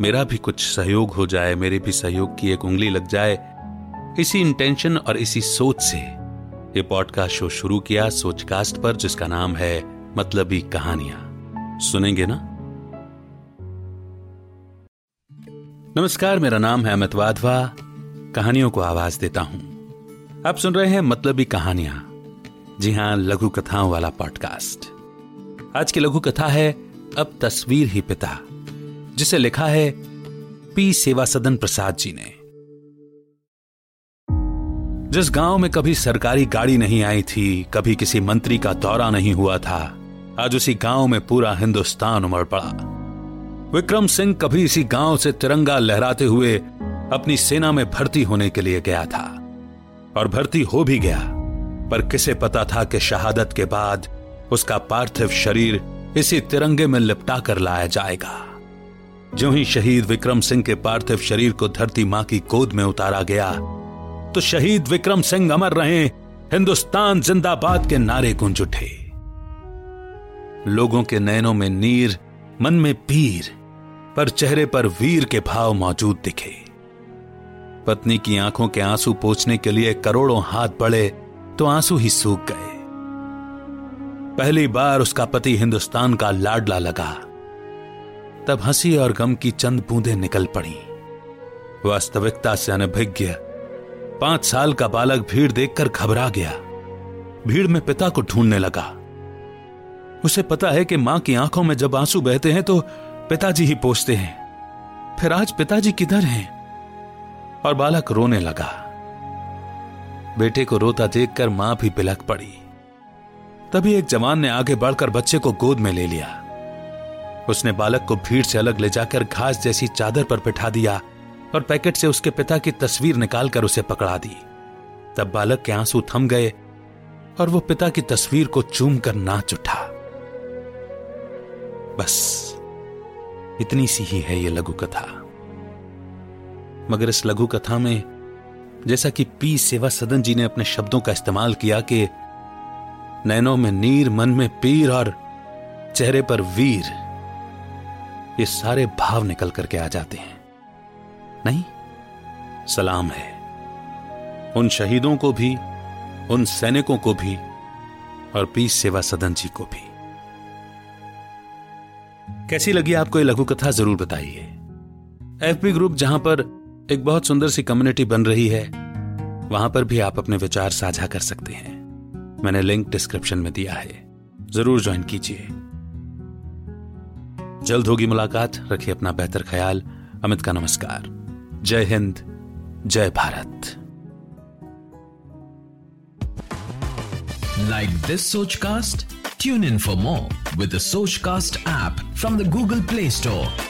मेरा भी कुछ सहयोग हो जाए, मेरे भी सहयोग की एक उंगली लग जाए। इसी इंटेंशन और इसी सोच से ये पॉडकास्ट शो शुरू किया सोचकास्ट पर, जिसका नाम है मतलबी कहानियाँ। सुनेंगे ना? नमस्कार, मेरा नाम है अमित वाधवा। कहानियों को आवाज़ देता हूँ। आप सुन रहे हैं मतलबी कहानियाँ। जी हाँ, लघु कथाओं वाला पॉडकास्ट आज की लघु कथा है, अब तस्वीर ही पिता। जिसे लिखा है पी सेवा सदन प्रसाद जी ने। जिस गाँव में कभी सरकारी गाड़ी नहीं आई थी, कभी किसी मंत्री का दौरा नहीं हुआ था, आज उसी गाँव में पूरा हिंदुस्तान उमड़ पड़ा। विक्रम सिंह कभी इसी गाँव से तिरंगा लहराते हुए अपनी सेना में भर्ती होने के लिए गया था। और भर्ती हो भी गया, पर किसे पता था कि शहादत के बाद उसका पार्थिव शरीर इसी तिरंगे में लिपटा कर लाया जाएगा। जो ही शहीद विक्रम सिंह के पार्थिव शरीर को धरती माँ की गोद में उतारा गया तो शहीद विक्रम सिंह अमर रहे, हिंदुस्तान जिंदाबाद के नारे गुंज उठे। लोगों के नैनों में नीर, मन में पीर, पर चेहरे पर वीर के भाव मौजूद दिखे। पत्नी की आँखों के आँसू पोछने के लिए करोड़ों हाथ बढ़े तो आँसू ही सूख गए। पहली बार उसका पति हिंदुस्तान का लाडला लगा। तब हँसी और गम की चंद बूंदें निकल पड़ी। वास्तविकता से अनभिज्ञ, पाँच साल का बालक भीड़ देखकर घबरा गया। भीड़ में पिता को ढूँढने लगा। उसे पता है कि माँ की आँखों में जब आँसू बहते हैं तो पिताजी ही पोछते हैं। फिर आज पिताजी किधर हैं? और बालक रोने लगा। बेटे को रोता देखकर माँ भी बिलक पड़ी। तभी एक जवान ने आगे बढ़कर बच्चे को गोद में ले लिया। उसने बालक को भीड़ से अलग ले जाकर घास जैसी चादर पर बिठा दिया और पैकेट से उसके पिता की तस्वीर निकालकर उसे पकड़ा दी। तब बालक के आँसू थम गए और वो पिता की तस्वीर को चूम कर नाच उठा। बस, इतनी सी ही है ये लघु कथा मगर इस लघु कथा में, जैसा कि पी सेवा सदन जी ने अपने शब्दों का इस्तेमाल किया कि नैनों में नीर, मन में पीर और चेहरे पर वीर। ये सारे भाव निकल करके आ जाते हैं। नहीं, सलाम है। उन शहीदों को भी, उन सैनिकों को भी, और पीस सेवा सदन जी को भी। कैसी लगी आपको ये लघु कथा ज़रूर बताइए। एफबी ग्रुप, जहाँ पर एक बहुत सुंदर सी कम्युनिटी बन रही है, वहाँ पर भी आप अपने विचार साझा कर सकते हैं। मैंने लिंक डिस्क्रिप्शन में दिया है। ज़रूर ज्वाइन कीजिए। जल्द होगी मुलाकात। रखिए अपना बेहतर ख्याल। अमित का नमस्कार। जय हिंद, जय भारत। लाइक दिस सोच cast tune in for more with सोच cast app from the Google Play Store